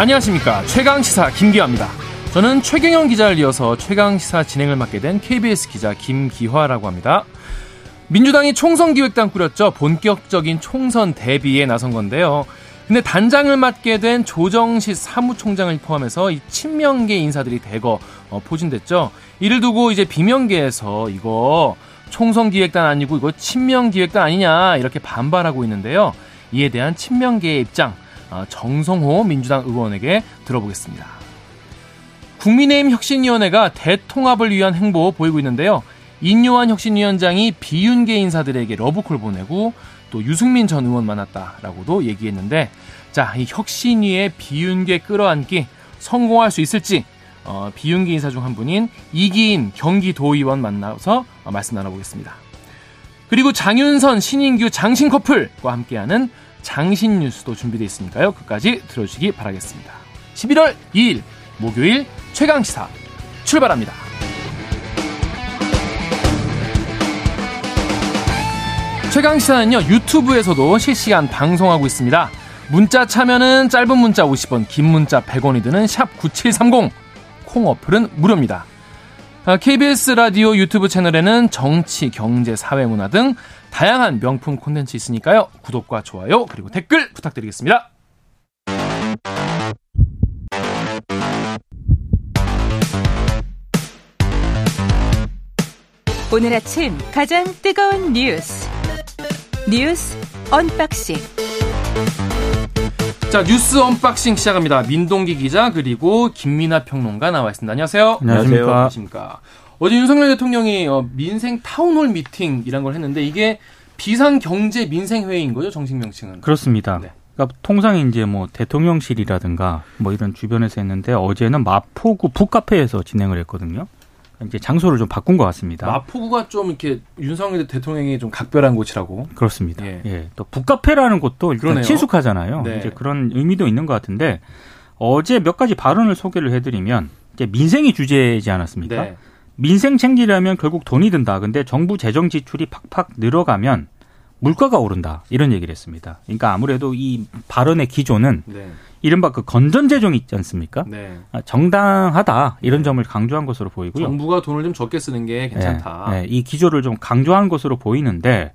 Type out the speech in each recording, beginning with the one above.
안녕하십니까 최강시사 김기화입니다. 저는 최경영 기자를 이어서 최강시사 진행을 맡게 된 KBS 기자 김기화라고 합니다. 민주당이 총선 기획단 꾸렸죠. 본격적인 총선 대비에 나선 건데요. 근데 단장을 맡게 된 조정식 사무총장을 포함해서 이 친명계 인사들이 대거 어, 포진됐죠. 이를 두고 이제 비명계에서 이거 총선 기획단 아니고 이거 친명 기획단 아니냐 이렇게 반발하고 있는데요. 이에 대한 친명계의 입장 어, 정성호 민주당 의원에게 들어보겠습니다. 국민의힘 혁신위원회가 대통합을 위한 행보 보이고 있는데요. 인요한 혁신위원장이 비윤계 인사들에게 러브콜 보내고 또 유승민 전 의원 만났다라고도 얘기했는데 자, 이 혁신위의 비윤계 끌어안기 성공할 수 있을지 어, 비윤계 인사 중 한 분인 이기인 경기도의원 만나서 어, 말씀 나눠보겠습니다. 그리고 장윤선, 신인규, 장신 커플과 함께하는 장신 뉴스도 준비되어 있으니까요. 끝까지 들어주시기 바라겠습니다. 11월 2일 목요일 최강시사 출발합니다. 최강시사는요 유튜브에서도 실시간 방송하고 있습니다. 문자 참여는 짧은 문자 50원, 긴 문자 100원이 드는 샵 9730. 콩 어플은 무료입니다. KBS 아, 라디오 유튜브 채널에는 정치, 경제, 사회 문화 등 다양한 명품 콘텐츠 있으니까요. 구독과 좋아요 그리고 댓글 부탁드리겠습니다. 오늘 아침 가장 뜨거운 뉴스 뉴스 언박싱 자 뉴스 unboxing 시작합니다. 민동기 기자 그리고 김민하 평론가 나와 있습니다. 안녕하세요. 안녕하십니까. 안녕하십니까. 어제 윤석열 대통령이 어, 민생 town hall meeting이란 걸 했는데 이게 비상 경제 민생 회의인 거죠 정식 명칭은? 그렇습니다. 네. 그러니까 통상 이제 뭐 대통령실이라든가 뭐 이런 주변에서 했는데 어제는 마포구 북카페에서 진행을 했거든요. 이제 장소를 좀 바꾼 것 같습니다. 마포구가 좀 이렇게 윤석열 대통령이 좀 각별한 곳이라고. 그렇습니다. 예. 예. 또 북카페라는 곳도 일단 그러네요. 친숙하잖아요. 네. 이제 그런 의미도 있는 것 같은데 어제 몇 가지 발언을 소개를 해드리면 이제 민생이 주제이지 않았습니까? 네. 민생 챙기려면 결국 돈이 든다. 근데 정부 재정 지출이 팍팍 늘어가면 물가가 오른다. 이런 얘기를 했습니다. 그러니까 아무래도 이 발언의 기조는 네. 이른바 그 건전 재정 있지 않습니까? 네. 아, 정당하다 이런 점을 강조한 것으로 보이고요. 정부가 돈을 좀 적게 쓰는 게 괜찮다. 네, 네, 이 기조를 좀 강조한 것으로 보이는데,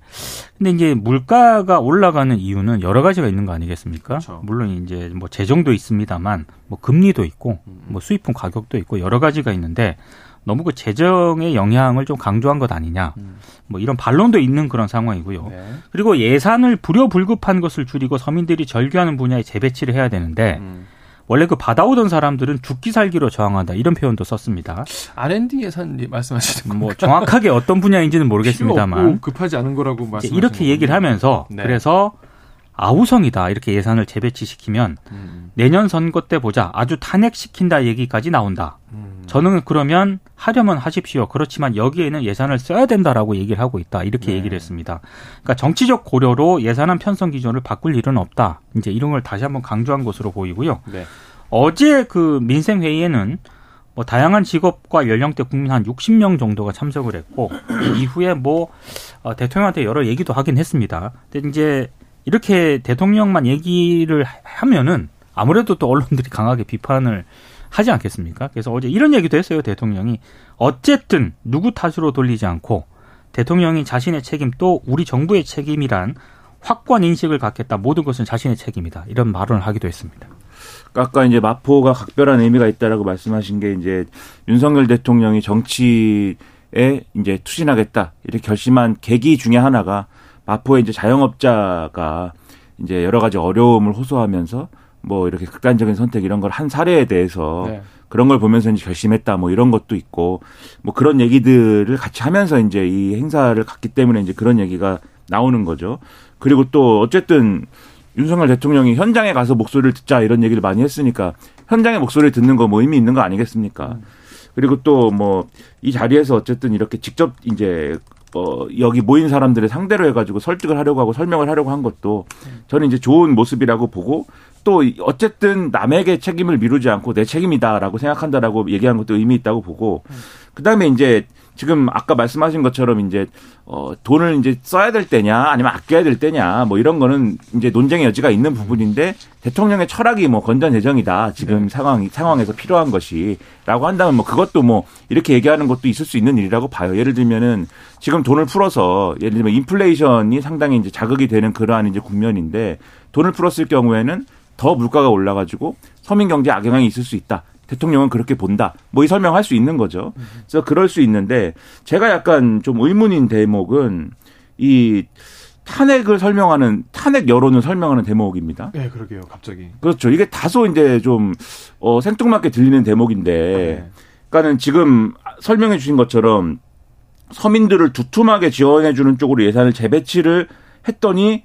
근데 이제 물가가 올라가는 이유는 여러 가지가 있는 거 아니겠습니까? 그렇죠. 물론 이제 뭐 재정도 있습니다만, 뭐 금리도 있고, 음. 뭐 수입품 가격도 있고 여러 가지가 있는데 너무 그 재정의 영향을 좀 강조한 것 아니냐. 음. 뭐 이런 반론도 있는 그런 상황이고요. 네. 그리고 예산을 불효불급한 것을 줄이고 서민들이 절규하는 분야에 재배치를 해야 되는데 음. 원래 그 받아오던 사람들은 죽기 살기로 저항한다 이런 표현도 썼습니다. R&D 예산 말씀하시는 건가요? 뭐 정확하게 어떤 분야인지는 모르겠습니다만 급하지 않은 거라고 말씀 이렇게 얘기를 하면서 네. 그래서 아우성이다 이렇게 예산을 재배치시키면 음. 내년 선거 때 보자 아주 탄핵시킨다 얘기까지 나온다. 음. 저는 그러면 하려면 하십시오. 그렇지만 여기에는 예산을 써야 된다라고 얘기를 하고 있다 이렇게 네. 얘기를 했습니다. 그러니까 정치적 고려로 예산안 편성 기준을 바꿀 일은 없다. 이제 이런 걸 다시 한번 강조한 것으로 보이고요. 네. 어제 그 민생 회의에는 뭐 다양한 직업과 연령대 국민 한 60명 정도가 참석을 했고 이후에 뭐 어, 대통령한테 여러 얘기도 하긴 했습니다. 근데 이제 이렇게 대통령만 얘기를 하면은 아무래도 또 언론들이 강하게 비판을 하지 않겠습니까? 그래서 어제 이런 얘기도 했어요, 대통령이. 어쨌든 누구 탓으로 돌리지 않고 대통령이 자신의 책임 또 우리 정부의 책임이란 확고한 인식을 갖겠다. 모든 것은 자신의 책임이다. 이런 발언을 하기도 했습니다. 아까 이제 마포가 각별한 의미가 있다라고 말씀하신 게 이제 윤석열 대통령이 정치에 이제 투신하겠다 이렇게 결심한 계기 중에 하나가 마포의 이제 자영업자가 이제 여러 가지 어려움을 호소하면서 뭐 이렇게 극단적인 선택 이런 걸 한 사례에 대해서 네. 그런 걸 보면서 이제 결심했다 뭐 이런 것도 있고 뭐 그런 얘기들을 같이 하면서 이제 이 행사를 갔기 때문에 이제 그런 얘기가 나오는 거죠. 그리고 또 어쨌든 윤석열 대통령이 현장에 가서 목소리를 듣자 이런 얘기를 많이 했으니까 현장의 목소리를 듣는 거 뭐 의미 있는 거 아니겠습니까? 음. 그리고 또 뭐 이 자리에서 어쨌든 이렇게 직접 이제 어, 여기 모인 사람들을 상대로 해가지고 설득을 하려고 하고 설명을 하려고 한 것도 저는 이제 좋은 모습이라고 보고 또 어쨌든 남에게 책임을 미루지 않고 내 책임이다라고 생각한다라고 얘기한 것도 의미 있다고 보고 그다음에 이제 지금 아까 말씀하신 것처럼 이제 어 돈을 이제 써야 될 때냐 아니면 아껴야 될 때냐 뭐 이런 거는 이제 논쟁의 여지가 있는 부분인데 대통령의 철학이 뭐 건전 재정이다 지금 네. 상황 상황에서 필요한 것이라고 한다면 뭐 그것도 뭐 이렇게 얘기하는 것도 있을 수 있는 일이라고 봐요. 예를 들면은 지금 돈을 풀어서 예를 들면 인플레이션이 상당히 이제 자극이 되는 그러한 이제 국면인데 돈을 풀었을 경우에는 더 물가가 올라가지고 서민 경제에 악영향이 있을 수 있다. 대통령은 그렇게 본다. 뭐 이 설명할 수 있는 거죠. 그래서 그럴 수 있는데 제가 약간 좀 의문인 대목은 이 탄핵을 설명하는 탄핵 여론을 설명하는 대목입니다. 네, 그러게요. 갑자기. 그렇죠. 이게 다소 이제 좀 어, 생뚱맞게 들리는 대목인데, 네. 그러니까는 지금 설명해 주신 것처럼 서민들을 두툼하게 지원해 주는 쪽으로 예산을 재배치를 했더니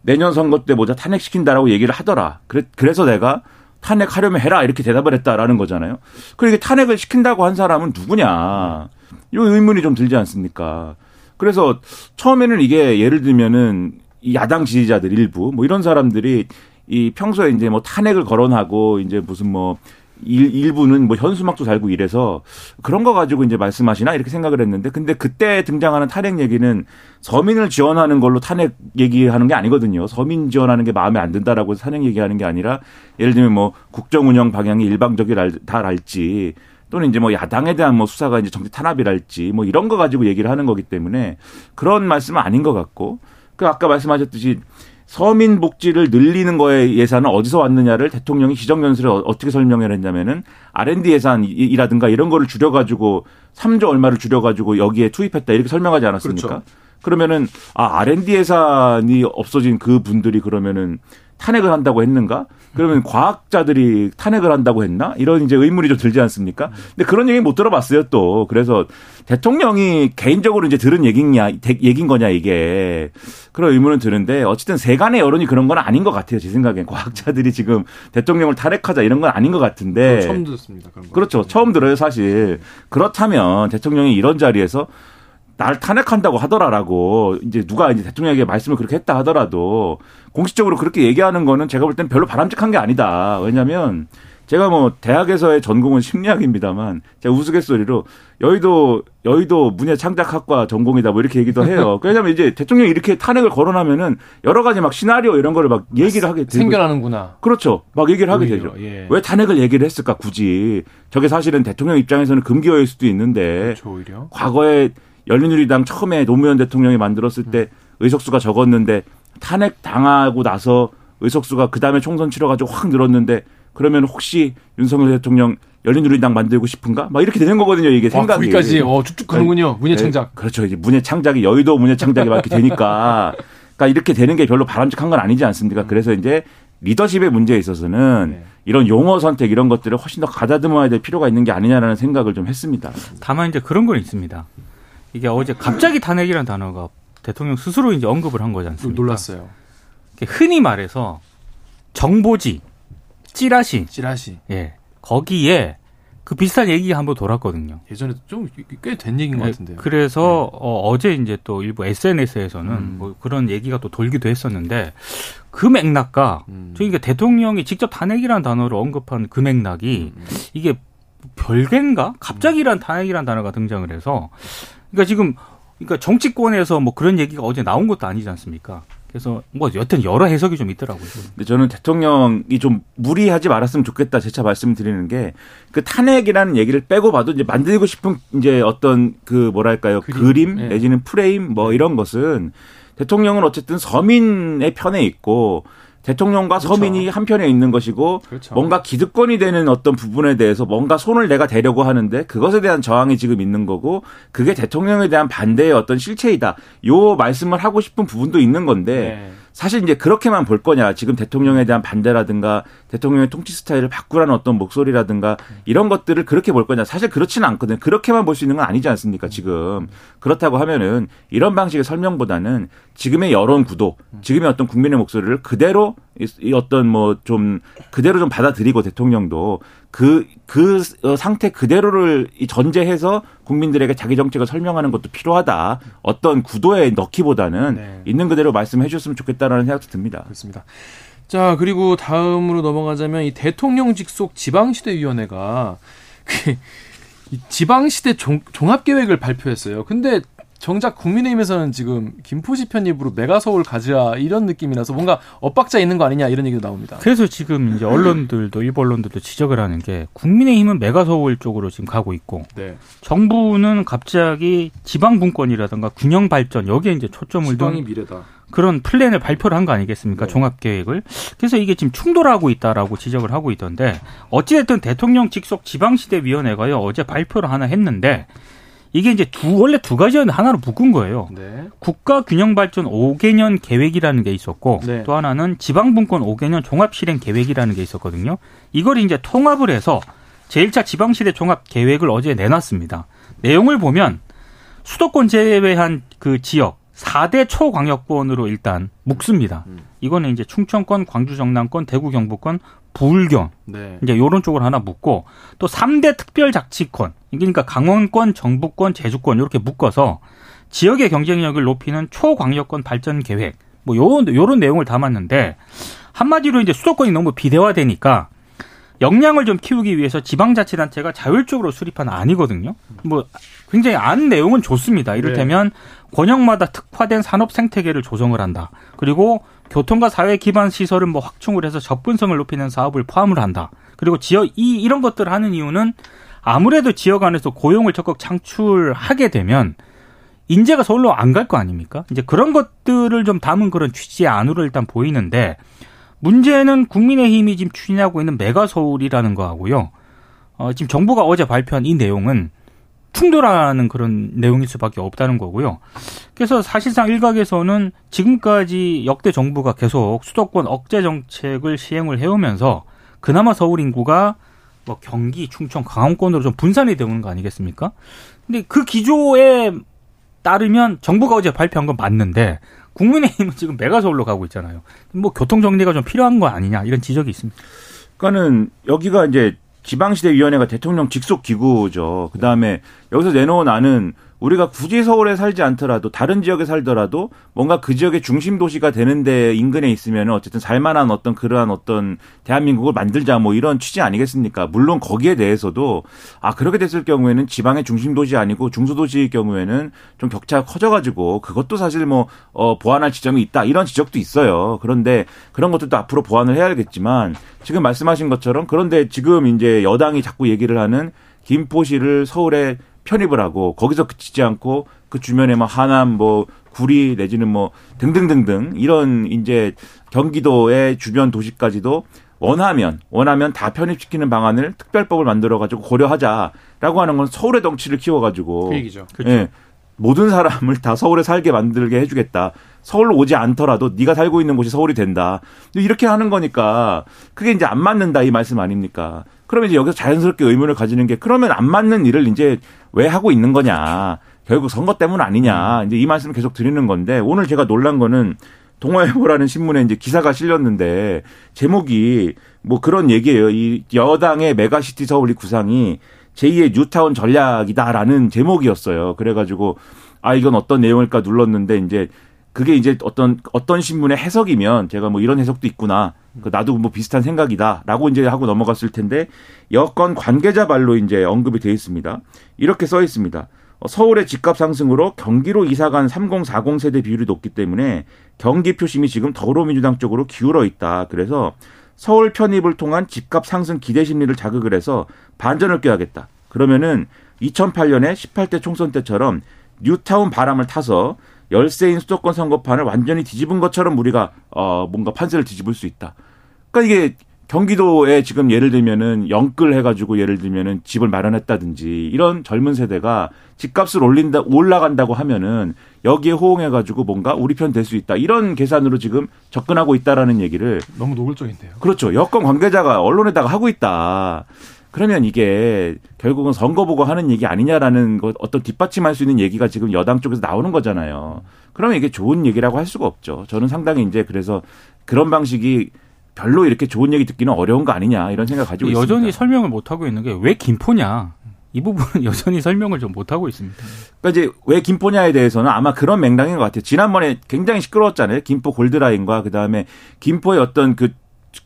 내년 선거 때 모자 탄핵시킨다라고 얘기를 하더라. 그래, 그래서 내가 탄핵하려면 해라 이렇게 대답을 했다라는 거잖아요. 그리고 탄핵을 시킨다고 한 사람은 누구냐. 이 의문이 좀 들지 않습니까? 그래서 처음에는 이게 예를 들면은 이 야당 지지자들 일부 뭐 이런 사람들이 이 평소에 이제 뭐 탄핵을 거론하고 이제 무슨 뭐 일, 일부는 뭐 현수막도 달고 이래서 그런 거 가지고 이제 말씀하시나 이렇게 생각을 했는데 근데 그때 등장하는 탄핵 얘기는 서민을 지원하는 걸로 탄핵 얘기하는 게 아니거든요. 서민 지원하는 게 마음에 안 든다라고 탄핵 얘기하는 게 아니라 예를 들면 뭐 국정 운영 방향이 일방적이다랄지 또는 이제 뭐 야당에 대한 뭐 수사가 이제 정치 탄압이랄지 뭐 이런 거 가지고 얘기를 하는 거기 때문에 그런 말씀은 아닌 것 같고 그 아까 말씀하셨듯이 서민 복지를 늘리는 거에 예산은 어디서 왔느냐를 대통령이 시정연설에 어, 어떻게 설명을 했냐면은 R&D 예산이라든가 이런 거를 줄여가지고 3조 얼마를 줄여가지고 여기에 투입했다 이렇게 설명하지 않았습니까? 그렇죠. 그러면은 아 R&D 예산이 없어진 그 분들이 그러면은 탄핵을 한다고 했는가? 그러면 과학자들이 탄핵을 한다고 했나? 이런 이제 의문이 좀 들지 않습니까? 근데 그런 얘기 못 들어봤어요 또. 그래서 대통령이 개인적으로 이제 들은 얘기냐, 얘긴 거냐 이게 그런 의문은 드는데 어쨌든 세간의 여론이 그런 건 아닌 것 같아요 제 생각엔 과학자들이 지금 대통령을 탈핵하자 이런 건 아닌 것 같은데. 처음 듣습니다. 그렇죠. 처음 들어요 사실. 그렇다면 대통령이 이런 자리에서 날 탄핵한다고 하더라라고 이제 누가 이제 대통령에게 말씀을 그렇게 했다 하더라도 공식적으로 그렇게 얘기하는 거는 제가 볼 땐 별로 바람직한 게 아니다. 왜냐하면 제가 뭐 대학에서의 전공은 심리학입니다만 제가 우스갯소리로 여의도 여의도 문예 창작학과 전공이다 뭐 이렇게 얘기도 해요. 왜냐하면 이제 대통령이 이렇게 탄핵을 거론하면은 여러 가지 막 시나리오 이런 거를 막 얘기를 하게 되고 생겨나는구나. 그렇죠. 막 얘기를 하게 오히려, 되죠. 예. 왜 탄핵을 얘기를 했을까 굳이 저게 사실은 대통령 입장에서는 금기어일 수도 있는데 그렇죠, 과거에 열린우리당 처음에 노무현 대통령이 만들었을 때 의석수가 적었는데 탄핵 당하고 나서 의석수가 그 다음에 총선 치러가지고 확 늘었는데 그러면 혹시 윤석열 대통령 열린우리당 만들고 싶은가? 막 이렇게 되는 거거든요. 이게 생각이. 아, 거기까지 어, 쭉쭉 가는군요. 네. 문예 창작. 네, 그렇죠. 이제 문예 창작이 여의도 문예 창작이 막 이렇게 되니까. 그러니까 이렇게 되는 게 별로 바람직한 건 아니지 않습니까? 그래서 이제 리더십의 문제에 있어서는 네. 이런 용어 선택 이런 것들을 훨씬 더 가다듬어야 될 필요가 있는 게 아니냐라는 생각을 좀 했습니다. 다만 이제 그런 건 있습니다. 이게 어제 갑자기 탄핵이라는 단어가 대통령 스스로 이제 언급을 한 거지 않습니까? 놀랐어요. 흔히 말해서 정보지, 찌라시, 찌라시, 예, 거기에 그 비슷한 얘기가 한번 돌았거든요. 예전에 좀 꽤 된 얘기인 것 네, 같은데요. 그래서 네. 어, 제 이제 또 일부 SNS에서는 음. 뭐 그런 얘기가 또 돌기도 했었는데 그 맥락과 음. 저희가 대통령이 직접 탄핵이라는 단어를 언급한 그 맥락이 음. 음. 이게 별개인가? 갑자기란 탄핵이라는 단어가 등장을 해서 그러니까 지금 그러니까 정치권에서 뭐 그런 얘기가 어제 나온 것도 아니지 않습니까? 그래서 뭐 여튼 여러 해석이 좀 있더라고요. 근데 저는 대통령이 좀 무리하지 말았으면 좋겠다 재차 말씀드리는 게 그 탄핵이라는 얘기를 빼고 봐도 이제 만들고 싶은 이제 어떤 그 뭐랄까요 그림, 그림 네. 내지는 프레임 뭐 이런 것은 대통령은 어쨌든 서민의 편에 있고 대통령과 그렇죠. 서민이 한편에 있는 것이고 그렇죠. 뭔가 기득권이 되는 어떤 부분에 대해서 뭔가 손을 내가 대려고 하는데 그것에 대한 저항이 지금 있는 거고 그게 대통령에 대한 반대의 어떤 실체이다. 요 말씀을 하고 싶은 부분도 있는 건데 네. 사실 이제 그렇게만 볼 거냐. 지금 대통령에 대한 반대라든가 대통령의 통치 스타일을 바꾸라는 어떤 목소리라든가 이런 것들을 그렇게 볼 거냐. 사실 그렇지는 않거든요. 그렇게만 볼 수 있는 건 아니지 않습니까, 지금. 그렇다고 하면은 이런 방식의 설명보다는 지금의 여론 구도, 지금의 어떤 국민의 목소리를 그대로 이 어떤 뭐 좀 그대로 좀 받아들이고 대통령도 그, 그 어, 상태 그대로를 전제해서 국민들에게 자기 정책을 설명하는 것도 필요하다. 어떤 구도에 넣기보다는 네. 있는 그대로 말씀해 주셨으면 좋겠다라는 생각도 듭니다. 그렇습니다. 자, 그리고 다음으로 넘어가자면 이 대통령 직 속 지방시대위원회가 그 지방시대 종 합계획을 발표했어요. 근데 정작 국민의힘에서는 지금 김포시 편입으로 메가서울 가자 이런 느낌이라서 뭔가 엇박자 있는 거 아니냐 이런 얘기도 나옵니다. 그래서 지금 이제 언론들도 일부 언론들도 지적을 하는 게 국민의힘은 메가서울 쪽으로 지금 가고 있고 네. 정부는 갑자기 지방 분권이라든가 균형 발전 여기에 이제 초점을 미래다. 그런 플랜을 발표를 한 거 아니겠습니까? 네. 종합 계획을. 그래서 이게 지금 충돌하고 있다라고 지적을 하고 있던데 어찌됐든 대통령 직속 지방시대 위원회가요 어제 발표를 하나 했는데 이게 이제 두 원래 두 가지였는데 하나로 묶은 거예요. 네. 국가 균형 발전 5개년 계획이라는 게 있었고 네. 또 하나는 지방 분권 5개년 종합 실행 계획이라는 게 있었거든요. 이걸 이제 통합을 해서 제1차 지방 시대 종합 계획을 어제 내놨습니다. 내용을 보면 수도권 제외한 그 지역 4대 초광역권으로 일단 묶습니다. 음. 이거는 이제 충청권, 광주 정남권, 대구 경북권, 불경 네. 이제 요런 쪽으로 하나 묶고 또 3대 특별자치권 그러니까 강원권, 정부권, 제주권 이렇게 묶어서 지역의 경쟁력을 높이는 초광역권 발전 계획 뭐 요런 요런 내용을 담았는데 한마디로 이제 수도권이 너무 비대화되니까 역량을 좀 키우기 위해서 지방자치단체가 자율적으로 수립한 아니거든요. 뭐 굉장히 안 내용은 좋습니다. 이를테면 네. 권역마다 특화된 산업 생태계를 조성을 한다. 그리고 교통과 사회 기반 시설을 뭐 확충을 해서 접근성을 높이는 사업을 포함을 한다. 그리고 지역 이 이런 것들을 하는 이유는 아무래도 지역 안에서 고용을 적극 창출하게 되면 인재가 서울로 안 갈 거 아닙니까? 이제 그런 것들을 좀 담은 그런 취지의 안으로 일단 보이는데 문제는 국민의힘이 지금 추진하고 있는 메가 서울이라는 거하고요. 어, 지금 정부가 어제 발표한 이 내용은 충돌하는 그런 내용일 수밖에 없다는 거고요. 그래서 사실상 일각에서는 지금까지 역대 정부가 계속 수도권 억제 정책을 시행을 해오면서 그나마 서울 인구가 뭐 경기, 충청, 강원권으로 좀 분산이 되는 거 아니겠습니까? 근데 그 기조에 따르면 정부가 어제 발표한 건 맞는데 국민의힘은 지금 메가서울로 가고 있잖아요. 뭐 교통 정리가 좀 필요한 거 아니냐 이런 지적이 있습니다. 그러니까는 여기가 이제 지방시대위원회가 대통령 직속 기구죠. 그 다음에 여기서 내놓은 안은 우리가 굳이 서울에 살지 않더라도 다른 지역에 살더라도 뭔가 그 지역의 중심 도시가 되는데 인근에 있으면 어쨌든 살만한 어떤 그러한 어떤 대한민국을 만들자 뭐 이런 취지 아니겠습니까? 물론 거기에 대해서도 아 그렇게 됐을 경우에는 지방의 중심 도시 아니고 중소 도시의 경우에는 좀 격차가 커져가지고 그것도 사실 뭐 어, 보완할 지점이 있다 이런 지적도 있어요. 그런데 그런 것들도 앞으로 보완을 해야겠지만 지금 말씀하신 것처럼 그런데 지금 이제 여당이 자꾸 얘기를 하는 김포시를 서울에 편입을 하고 거기서 그치지 않고 그 주변에 뭐 하남 뭐 구리 내지는 뭐 등등등등 이런 이제 경기도의 주변 도시까지도 원하면 원하면 다 편입시키는 방안을 특별법을 만들어 가지고 고려하자라고 하는 건 서울의 덩치를 키워 가지고 그 얘기죠. 그렇죠. 예, 모든 사람을 다 서울에 살게 만들게 해주겠다. 서울로 오지 않더라도 네가 살고 있는 곳이 서울이 된다. 이렇게 하는 거니까 그게 이제 안 맞는다 이 말씀 아닙니까? 그러면 이제 여기서 자연스럽게 의문을 가지는 게 그러면 안 맞는 일을 이제 왜 하고 있는 거냐. 결국 선거 때문 아니냐. 이제 이 말씀을 계속 드리는 건데 오늘 제가 놀란 거는 동아일보라는 신문에 이제 기사가 실렸는데 제목이 뭐 그런 얘기예요. 이 여당의 메가시티 서울이 구상이 제2의 뉴타운 전략이다라는 제목이었어요. 그래가지고 아 이건 어떤 내용일까 눌렀는데 이제 그게 이제 어떤 어떤 신문의 해석이면 제가 뭐 이런 해석도 있구나. 그 나도 뭐 비슷한 생각이다라고 이제 하고 넘어갔을 텐데 여권 관계자 말로 이제 언급이 되어 있습니다. 이렇게 써 있습니다. 어, 서울의 집값 상승으로 경기로 이사간 3040 세대 비율이 높기 때문에 경기 표심이 지금 더불어민주당 쪽으로 기울어 있다. 그래서 서울 편입을 통한 집값 상승 기대 심리를 자극을 해서 반전을 꾀하겠다. 그러면은 2008년에 18대 총선 때처럼 뉴타운 바람을 타서 열세인 수도권 선거판을 완전히 뒤집은 것처럼 우리가 어 뭔가 판세를 뒤집을 수 있다. 그러니까 이게 경기도에 지금 예를 들면은 영끌 해가지고 예를 들면은 집을 마련했다든지 이런 젊은 세대가 집값을 올린다 올라간다고 하면은 여기에 호응해가지고 뭔가 우리 편 될 수 있다 이런 계산으로 지금 접근하고 있다라는 얘기를 너무 노골적인데요. 그렇죠. 여권 관계자가 언론에다가 하고 있다. 그러면 이게 결국은 선거 보고 하는 얘기 아니냐라는 것 어떤 뒷받침할 수 있는 얘기가 지금 여당 쪽에서 나오는 거잖아요. 그러면 이게 좋은 얘기라고 할 수가 없죠. 저는 상당히 이제 그래서 그런 방식이 별로 이렇게 좋은 얘기 듣기는 어려운 거 아니냐 이런 생각 가지고 여전히 있습니다. 설명을 못 하고 있는 게 왜 김포냐? 이 부분은 여전히 설명을 좀 못하고 있습니다. 그러니까 이제 왜 김포냐에 대해서는 아마 그런 맥락인 것 같아요. 지난번에 굉장히 시끄러웠잖아요. 김포 골드라인과 그다음에 김포의 어떤 그,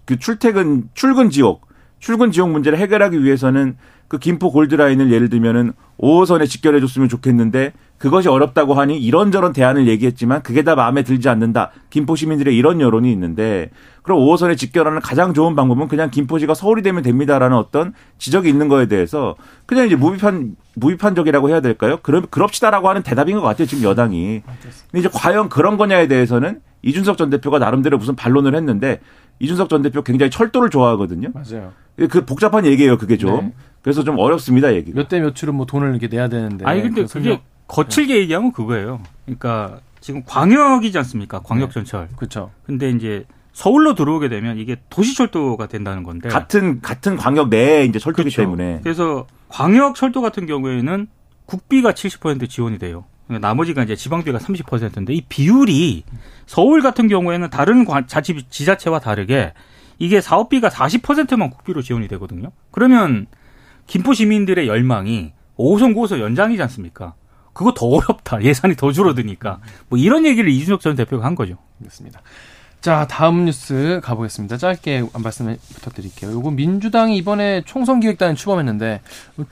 그 출퇴근, 출근 지옥, 출근 지옥 문제를 해결하기 위해서는 그 김포 골드라인을 예를 들면은 5호선에 직결해 줬으면 좋겠는데 그것이 어렵다고 하니 이런저런 대안을 얘기했지만 그게 다 마음에 들지 않는다. 김포 시민들의 이런 여론이 있는데 그럼 5호선에 직결하는 가장 좋은 방법은 그냥 김포시가 서울이 되면 됩니다라는 어떤 지적이 있는 거에 대해서 그냥 이제 무비판 무비판적이라고 해야 될까요? 그럼 그럽시다라고 하는 대답인 것 같아요. 지금 여당이. 근데 이제 과연 그런 거냐에 대해서는 이준석 전 대표가 나름대로 무슨 반론을 했는데 이준석 전 대표 굉장히 철도를 좋아하거든요. 맞아요. 그 복잡한 얘기예요, 그게 좀. 네. 그래서 좀 어렵습니다, 얘기가. 몇 대 몇으로 뭐 돈을 이렇게 내야 되는데. 아니 근데 그게 거칠게 얘기하면 그거예요. 그러니까 지금 광역이지 않습니까? 광역전철. 네. 그렇죠. 근데 이제 서울로 들어오게 되면 이게 도시철도가 된다는 건데 같은 같은 광역 내에 이제 철도기 그렇죠. 때문에 그래서 광역 철도 같은 경우에는 국비가 70% 지원이 돼요. 그러니까 나머지가 이제 지방비가 30%인데 이 비율이 서울 같은 경우에는 다른 자치 지자체와 다르게 이게 사업비가 40%만 국비로 지원이 되거든요. 그러면 김포 시민들의 열망이 5호선 9호선 연장이지 않습니까? 그거 더 어렵다. 예산이 더 줄어드니까. 뭐 이런 얘기를 이준석 전 대표가 한 거죠. 그렇습니다. 자, 다음 뉴스 가보겠습니다. 짧게 말씀 부탁드릴게요. 요거 민주당이 이번에 총선 기획단을 출범했는데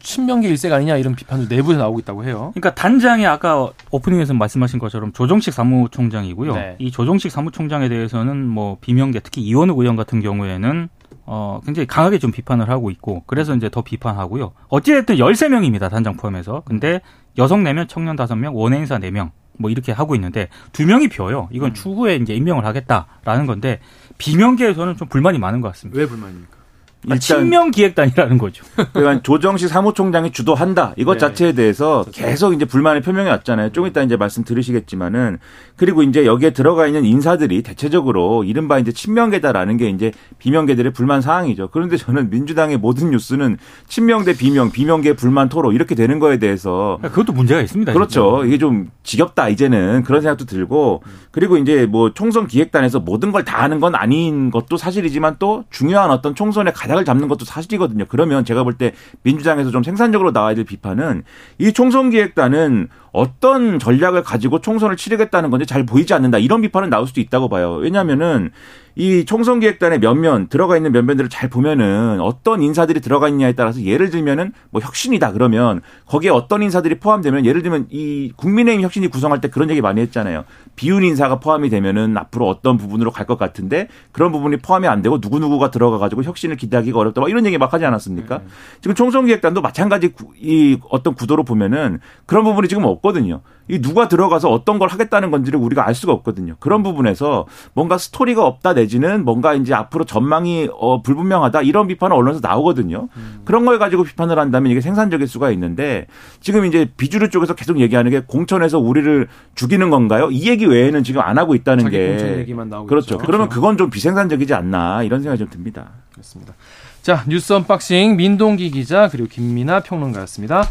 친명계 일색 아니냐 이런 비판도 내부에서 나오고 있다고 해요. 그러니까 단장이 아까 오프닝에서 말씀하신 것처럼 조정식 사무총장이고요. 네. 이 조정식 사무총장에 대해서는 뭐 비명계 특히 이원우 의원 같은 경우에는 어, 굉장히 강하게 좀 비판을 하고 있고, 그래서 이제 더 비판하고요. 어찌됐든 13명입니다, 단장 포함해서. 근데 여성 4명, 청년 5명, 원외인사 4명, 뭐 이렇게 하고 있는데, 두 명이 비어요. 이건 음. 추후에 이제 임명을 하겠다라는 건데, 비명계에서는 좀 불만이 많은 것 같습니다. 왜 불만입니까? 일단 친명 기획단이라는 거죠. 그러니까 조정식 사무총장이 주도한다 이것 네. 자체에 대해서 계속 이제 불만을 표명해 왔잖아요. 좀 이따 이제 말씀 들으시겠지만은 그리고 이제 여기에 들어가 있는 인사들이 대체적으로 이른바 이제 친명계다라는 게 이제 비명계들의 불만 사항이죠. 그런데 저는 민주당의 모든 뉴스는 친명 대 비명, 비명계 불만 토로 이렇게 되는 거에 대해서 그것도 문제가 있습니다. 그렇죠. 진짜. 이게 좀 지겹다 이제는 그런 생각도 들고 그리고 이제 뭐 총선 기획단에서 모든 걸 다 하는 건 아닌 것도 사실이지만 또 중요한 어떤 총선의 가장 가닥을 잡는 것도 사실이거든요. 그러면 제가 볼 때 민주당에서 좀 생산적으로 나와야 될 비판은 이 총선 기획단은 어떤 전략을 가지고 총선을 치르겠다는 건지 잘 보이지 않는다. 이런 비판은 나올 수도 있다고 봐요. 왜냐하면은 이 총선 기획단의 면면 들어가 있는 면면들을 잘 보면은 어떤 인사들이 들어가 있냐에 따라서 예를 들면은 뭐 혁신이다 그러면 거기에 어떤 인사들이 포함되면 예를 들면 이 국민의힘 혁신이 구성할 때 그런 얘기 많이 했잖아요. 비윤 인사가 포함이 되면은 앞으로 어떤 부분으로 갈 것 같은데 그런 부분이 포함이 안 되고 누구 누구가 들어가 가지고 혁신을 기대하기가 어렵다. 막 이런 얘기 막 하지 않았습니까? 네. 지금 총선 기획단도 마찬가지 이 어떤 구도로 보면은 그런 부분이 지금 없 거든요. 이 누가 들어가서 어떤 걸 하겠다는 건지를 우리가 알 수가 없거든요. 그런 부분에서 뭔가 스토리가 없다 내지는 뭔가 이제 앞으로 전망이 어 불분명하다 이런 비판은 언론에서 나오거든요. 음. 그런 걸 가지고 비판을 한다면 이게 생산적일 수가 있는데 지금 이제 비주류 쪽에서 계속 얘기하는 게 공천에서 우리를 죽이는 건가요? 이 얘기 외에는 지금 안 하고 있다는 게 그렇죠. 있죠. 그러면 그건 좀 비생산적이지 않나 이런 생각이 좀 듭니다. 그렇습니다. 자 뉴스 unboxing 민동기 기자 그리고 김민하 평론가였습니다.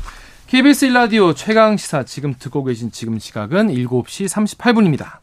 KBS 일라디오 최강 시사 지금 듣고 계신 지금 시각은 7시 38분입니다.